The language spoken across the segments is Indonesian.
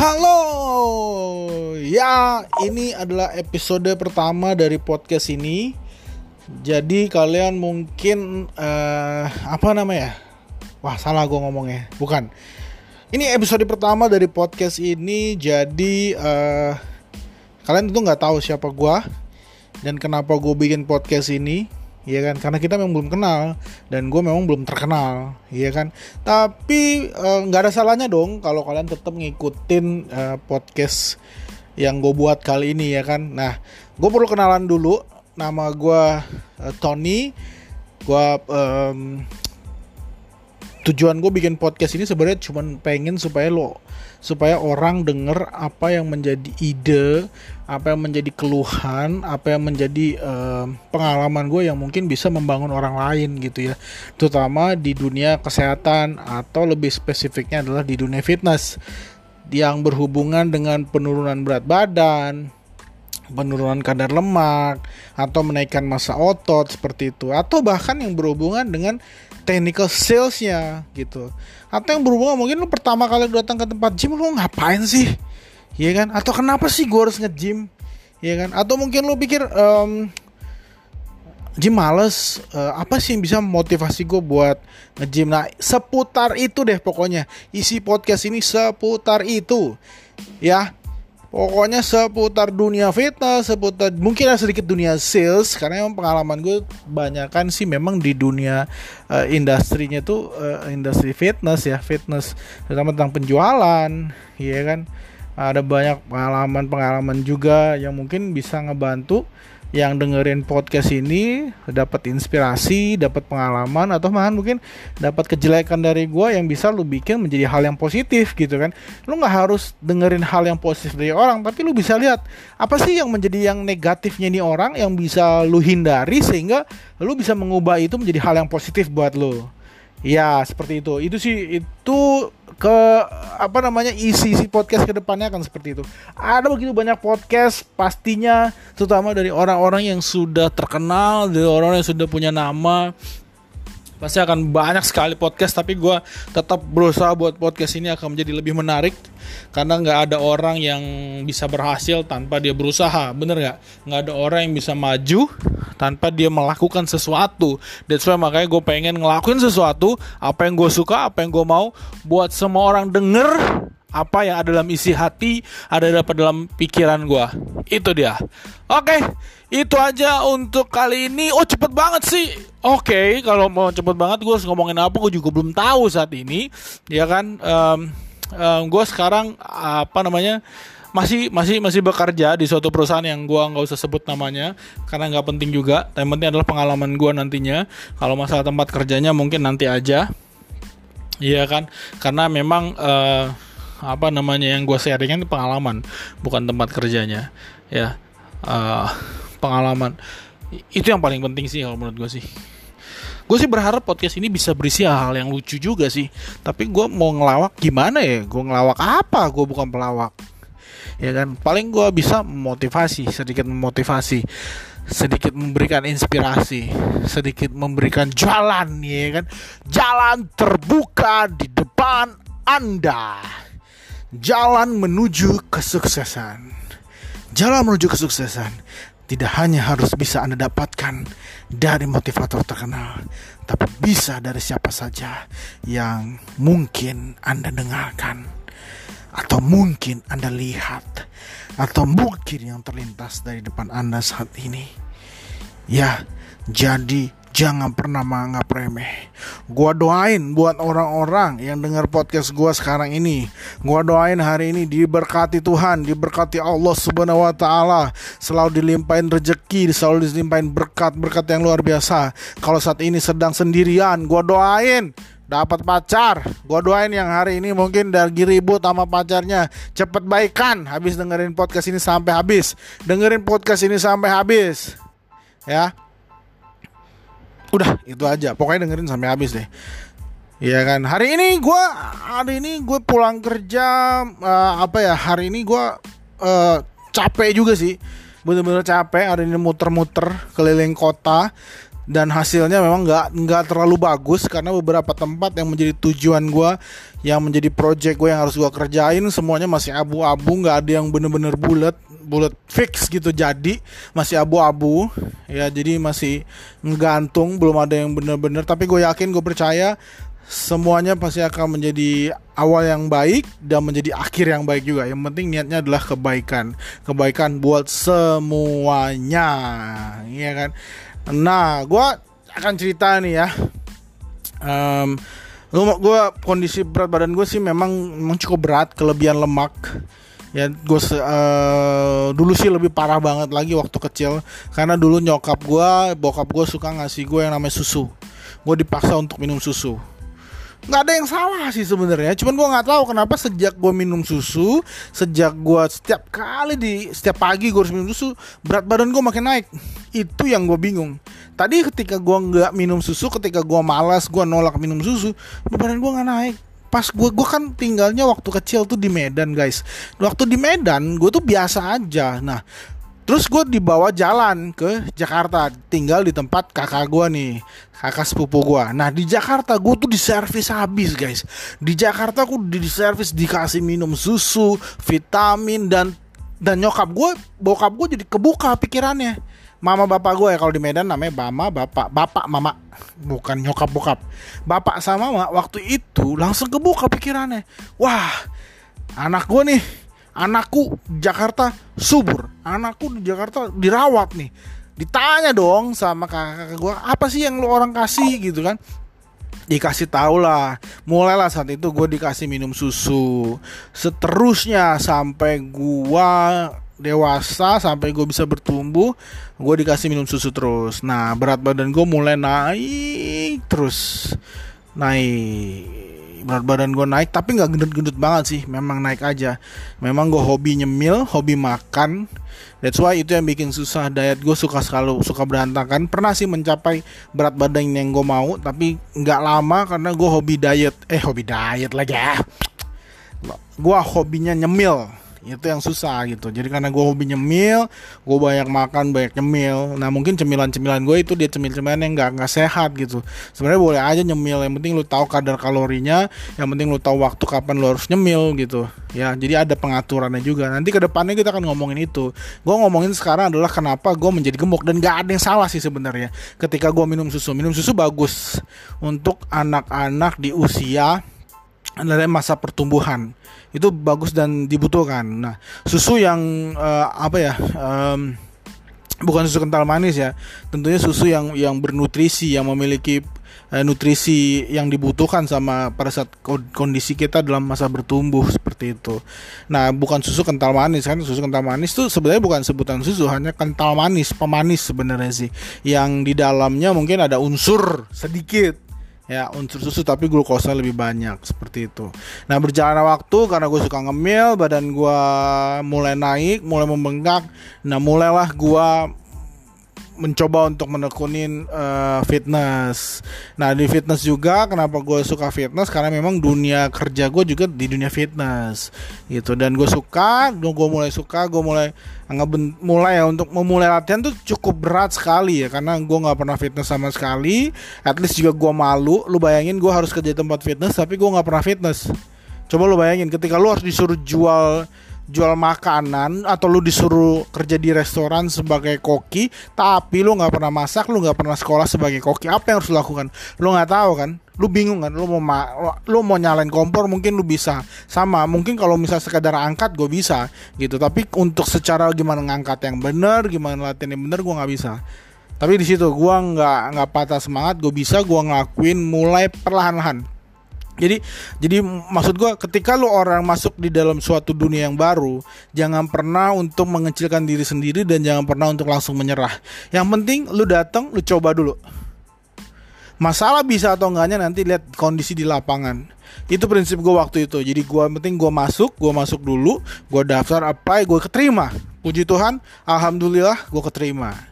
Halo, ya ini adalah episode pertama dari podcast ini. Jadi kalian mungkin uh, apa namanya? Wah salah gue ngomongnya, bukan. Ini episode pertama dari podcast ini. Jadi uh, kalian tentu nggak tahu siapa gue dan kenapa gue bikin podcast ini ya kan? Karena kita memang belum kenal dan gue memang belum terkenal. Ya kan? Tapi eh, nggak uh, ada salahnya dong kalau kalian tetap ngikutin uh, podcast yang gue buat kali ini ya kan? Nah gue perlu kenalan dulu. Nama gue uh, Tony. Gue tujuan gue bikin podcast ini sebenarnya cuma pengen supaya lo supaya orang denger apa yang menjadi ide, apa yang menjadi keluhan, apa yang menjadi uh, pengalaman gue yang mungkin bisa membangun orang lain gitu ya. Terutama di dunia kesehatan atau lebih spesifiknya adalah di dunia fitness yang berhubungan dengan penurunan berat badan, penurunan kadar lemak atau menaikkan massa otot seperti itu atau bahkan yang berhubungan dengan technical salesnya gitu. Atau yang berhubungan mungkin lu pertama kali datang ke tempat gym lu ngapain sih? Ya kan? Atau kenapa sih gue harus nge-gym? Ya kan? Atau mungkin lu pikir um, gym males uh, apa sih yang bisa motivasi gue buat nge-gym? Nah seputar itu deh pokoknya. Isi podcast ini seputar itu. Ya Pokoknya seputar dunia fitness, seputar mungkin ada sedikit dunia sales karena emang pengalaman gue banyak kan sih memang di dunia uh, industrinya tuh uh, industri fitness ya, fitness terutama tentang penjualan, ya kan. Ada banyak pengalaman-pengalaman juga yang mungkin bisa ngebantu yang dengerin podcast ini dapat inspirasi, dapat pengalaman atau malah mungkin dapat kejelekan dari gue yang bisa lu bikin menjadi hal yang positif gitu kan. Lu nggak harus dengerin hal yang positif dari orang, tapi lu bisa lihat apa sih yang menjadi yang negatifnya ini orang yang bisa lu hindari sehingga lu bisa mengubah itu menjadi hal yang positif buat lu. Ya seperti itu. Itu sih itu ke apa namanya isi isi podcast ke depannya akan seperti itu. Ada begitu banyak podcast pastinya terutama dari orang-orang yang sudah terkenal, dari orang-orang yang sudah punya nama, pasti akan banyak sekali podcast tapi gue tetap berusaha buat podcast ini akan menjadi lebih menarik. Karena nggak ada orang yang bisa berhasil tanpa dia berusaha bener nggak? Nggak ada orang yang bisa maju tanpa dia melakukan sesuatu. That's why makanya gue pengen ngelakuin sesuatu apa yang gue suka apa yang gue mau buat semua orang denger apa yang ada dalam isi hati ada dapat dalam pikiran gue itu dia. Oke itu aja untuk kali ini. Oh cepet banget sih. Oke kalau mau cepet banget gue harus ngomongin apa? Gue juga belum tahu saat ini. Ya kan? Um, um, gue sekarang apa namanya masih masih masih bekerja di suatu perusahaan yang gue nggak usah sebut namanya karena nggak penting juga. Yang penting adalah pengalaman gue nantinya. Kalau masalah tempat kerjanya mungkin nanti aja, iya kan? Karena memang uh, apa namanya yang gue sharingin pengalaman bukan tempat kerjanya. Ya uh, pengalaman. Itu yang paling penting sih kalau menurut gue sih. Gue sih berharap podcast ini bisa berisi hal, -hal yang lucu juga sih. Tapi gue mau ngelawak gimana ya? Gue ngelawak apa? Gue bukan pelawak. Ya kan? Paling gue bisa memotivasi sedikit memotivasi sedikit memberikan inspirasi sedikit memberikan jalan ya kan? Jalan terbuka di depan anda. Jalan menuju kesuksesan. Jalan menuju kesuksesan tidak hanya harus bisa Anda dapatkan dari motivator terkenal, tapi bisa dari siapa saja yang mungkin Anda dengarkan, atau mungkin Anda lihat, atau mungkin yang terlintas dari depan Anda saat ini. Ya, jadi jangan pernah menganggap remeh. Gua doain buat orang-orang yang dengar podcast gua sekarang ini. Gua doain hari ini diberkati Tuhan, diberkati Allah Subhanahu wa taala, selalu dilimpahin rezeki, selalu dilimpahin berkat-berkat yang luar biasa. Kalau saat ini sedang sendirian, gua doain dapat pacar. Gua doain yang hari ini mungkin lagi ribut sama pacarnya, cepet baikan habis dengerin podcast ini sampai habis. Dengerin podcast ini sampai habis. Ya udah. Itu aja. Pokoknya dengerin sampai habis deh. Iya kan? Hari ini gue hari ini gue pulang kerja uh, apa ya? Hari ini gue uh, capek juga sih. Bener-bener capek hari ini muter-muter keliling kota. Dan hasilnya memang nggak nggak terlalu bagus karena beberapa tempat yang menjadi tujuan gue yang menjadi project gue yang harus gue kerjain semuanya masih abu-abu nggak ada yang bener-bener bulat bulat fix gitu jadi masih abu-abu ya jadi masih ngegantung belum ada yang bener-bener tapi gue yakin gue percaya semuanya pasti akan menjadi awal yang baik dan menjadi akhir yang baik juga. Yang penting niatnya adalah kebaikan, kebaikan buat semuanya, ya kan. Nah, gue akan cerita nih ya. Um, gue kondisi berat badan gue sih memang memang cukup berat, kelebihan lemak. Ya, gue uh, dulu sih lebih parah banget lagi waktu kecil. Karena dulu nyokap gue, bokap gue suka ngasih gue yang namanya susu. Gue dipaksa untuk minum susu. Nggak ada yang salah sih sebenarnya. Cuman gue nggak tahu kenapa sejak gue minum susu sejak gue setiap kali di setiap pagi gue harus minum susu berat badan gue makin naik. Itu yang gue bingung. Tadi ketika gue nggak minum susu ketika gue malas gue nolak minum susu berat badan gue nggak naik pas gue gue kan tinggalnya waktu kecil tuh di Medan guys waktu di Medan gue tuh biasa aja nah Terus gue dibawa jalan ke Jakarta, tinggal di tempat kakak gue nih, kakak sepupu gue. Nah di Jakarta gue tuh diservis habis guys. Di Jakarta gue diservis dikasih minum susu, vitamin dan dan nyokap gue, bokap gue jadi kebuka pikirannya. Mama bapak gue ya kalau di Medan namanya mama bapak bapak mama. Bukan nyokap bokap. Bapak sama mama waktu itu langsung kebuka pikirannya. Wah anak gue nih anakku Jakarta subur. Anakku di Jakarta dirawat nih. Ditanya dong sama kakak-kakak gue apa sih yang lo orang kasih? Gitu kan. Dikasih tahu lah. Mulailah saat itu gue dikasih minum susu. Seterusnya sampai gue dewasa sampai gue bisa bertumbuh gue dikasih minum susu terus. Nah berat badan gue mulai naik terus. Naik. Berat badan gue naik tapi nggak gendut-gendut banget sih. Memang naik aja. Memang gue hobi nyemil hobi makan. That's why itu yang bikin susah. Diet gue suka selalu suka berantakan. Pernah sih mencapai berat badan yang gue mau tapi nggak lama karena gue hobi diet. Eh hobi diet lagi ya. Gue hobinya nyemil itu yang susah gitu. Jadi karena gue hobi nyemil gue banyak makan banyak nyemil. Nah mungkin cemilan-cemilan gue itu dia cemil-cemilan yang nggak nggak sehat gitu. Sebenarnya boleh aja nyemil yang penting lu tahu kadar kalorinya yang penting lu tahu waktu kapan lu harus nyemil gitu. Ya jadi ada pengaturannya juga. Nanti ke depannya kita akan ngomongin itu. Gue ngomongin sekarang adalah kenapa gue menjadi gemuk. Dan gak ada yang salah sih sebenarnya. Ketika gue minum susu minum susu bagus untuk anak-anak di usia adalah masa pertumbuhan itu bagus dan dibutuhkan. Nah, susu yang uh, apa ya? Um, bukan susu kental manis ya. Tentunya susu yang yang bernutrisi, yang memiliki uh, nutrisi yang dibutuhkan sama pada saat kondisi kita dalam masa bertumbuh seperti itu. Nah, bukan susu kental manis kan? Susu kental manis itu sebenarnya bukan sebutan susu, hanya kental manis, pemanis sebenarnya sih. Yang di dalamnya mungkin ada unsur sedikit ya unsur susu tapi glukosa lebih banyak seperti itu. Nah berjalan waktu karena gue suka ngemil, badan gue mulai naik, mulai membengkak. Nah mulailah gue mencoba untuk menekunin uh, fitness. Nah di fitness juga kenapa gue suka fitness karena memang dunia kerja gue juga di dunia fitness gitu dan gue suka, gue mulai suka, gue mulai nggak mulai ya untuk memulai latihan tuh cukup berat sekali ya karena gue nggak pernah fitness sama sekali. At least juga gue malu. Lu bayangin gue harus kerja tempat fitness tapi gue nggak pernah fitness. Coba lu bayangin ketika lu harus disuruh jual jual makanan atau lu disuruh kerja di restoran sebagai koki tapi lu nggak pernah masak lu nggak pernah sekolah sebagai koki apa yang harus lu lakukan? Lu nggak tahu kan? Lu bingung kan? Lu mau ma lu mau nyalain kompor mungkin lu bisa. Sama mungkin kalau misal sekadar angkat gue bisa gitu. Tapi untuk secara gimana ngangkat yang bener gimana latihan yang bener gue nggak bisa. Tapi di situ gue nggak nggak patah semangat gue bisa gue ngelakuin mulai perlahan-lahan jadi jadi maksud gue ketika lu orang masuk di dalam suatu dunia yang baru, jangan pernah untuk mengecilkan diri sendiri dan jangan pernah untuk langsung menyerah. Yang penting lu datang, lu coba dulu. Masalah bisa atau enggaknya nanti lihat kondisi di lapangan. Itu prinsip gue waktu itu. Jadi gue penting gue masuk, gue masuk dulu, gue daftar apply, gue keterima. Puji Tuhan, alhamdulillah gue keterima.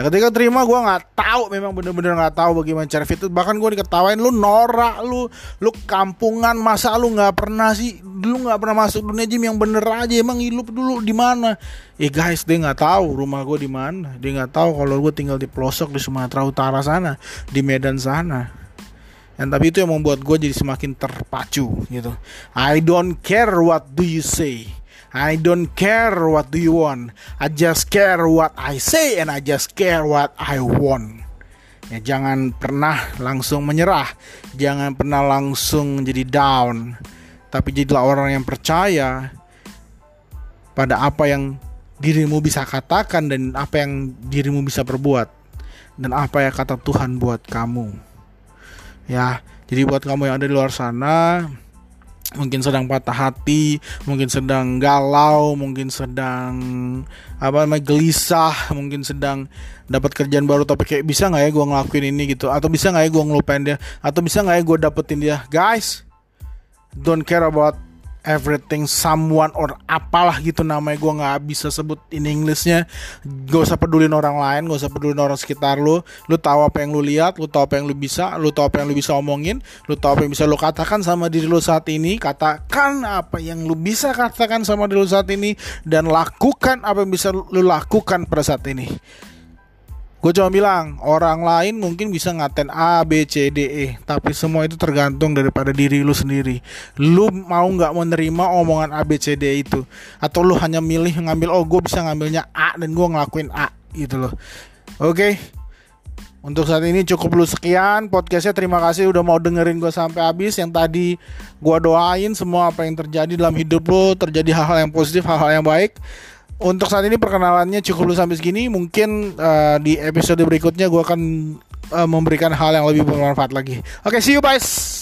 Nah, ketika terima gue nggak tahu memang bener-bener nggak tahu bagaimana cara fit bahkan gue diketawain lu norak lu lu kampungan masa lu nggak pernah sih? Lu nggak pernah masuk dunia gym yang bener aja emang hidup dulu di mana? Eh guys dia nggak tahu rumah gue di mana. Dia nggak tahu kalau gue tinggal di pelosok di Sumatera Utara sana di Medan sana. Dan tapi itu yang membuat gue jadi semakin terpacu gitu. I don't care what do you say. I don't care what do you want. I just care what I say and I just care what I want. Ya jangan pernah langsung menyerah. Jangan pernah langsung jadi down. Tapi jadilah orang yang percaya pada apa yang dirimu bisa katakan dan apa yang dirimu bisa perbuat dan apa yang kata Tuhan buat kamu ya jadi buat kamu yang ada di luar sana mungkin sedang patah hati, mungkin sedang galau, mungkin sedang apa namanya gelisah, mungkin sedang dapat kerjaan baru tapi kayak bisa nggak ya gue ngelakuin ini gitu, atau bisa nggak ya gue ngelupain dia, atau bisa nggak ya gue dapetin dia, guys, don't care about everything someone or apalah gitu namanya. Gue nggak bisa sebut in Englishnya. Gak usah pedulin orang lain gak usah pedulin orang sekitar lu. Lu tahu apa yang lu lihat lu tahu apa yang lu bisa lu tahu apa yang lu bisa omongin lu tahu apa yang bisa lu katakan sama diri lu saat ini. Katakan apa yang lu bisa katakan sama diri lu saat ini dan lakukan apa yang bisa lu lakukan pada saat ini Gue cuma bilang orang lain mungkin bisa ngaten A, B, C, D, E, tapi semua itu tergantung daripada diri lu sendiri. Lu mau nggak menerima omongan A, B, C, D itu, atau lu hanya milih ngambil oh gue bisa ngambilnya A dan gue ngelakuin A gitu loh. Oke. Untuk saat ini cukup lu sekian podcastnya. Terima kasih udah mau dengerin gue sampai habis. Yang tadi gue doain semua apa yang terjadi dalam hidup lo terjadi hal-hal yang positif, hal-hal yang baik untuk saat ini perkenalannya cukup dulu sampai segini. Mungkin uh, di episode berikutnya gue akan uh, memberikan hal yang lebih bermanfaat lagi. Oke, okay, see you guys.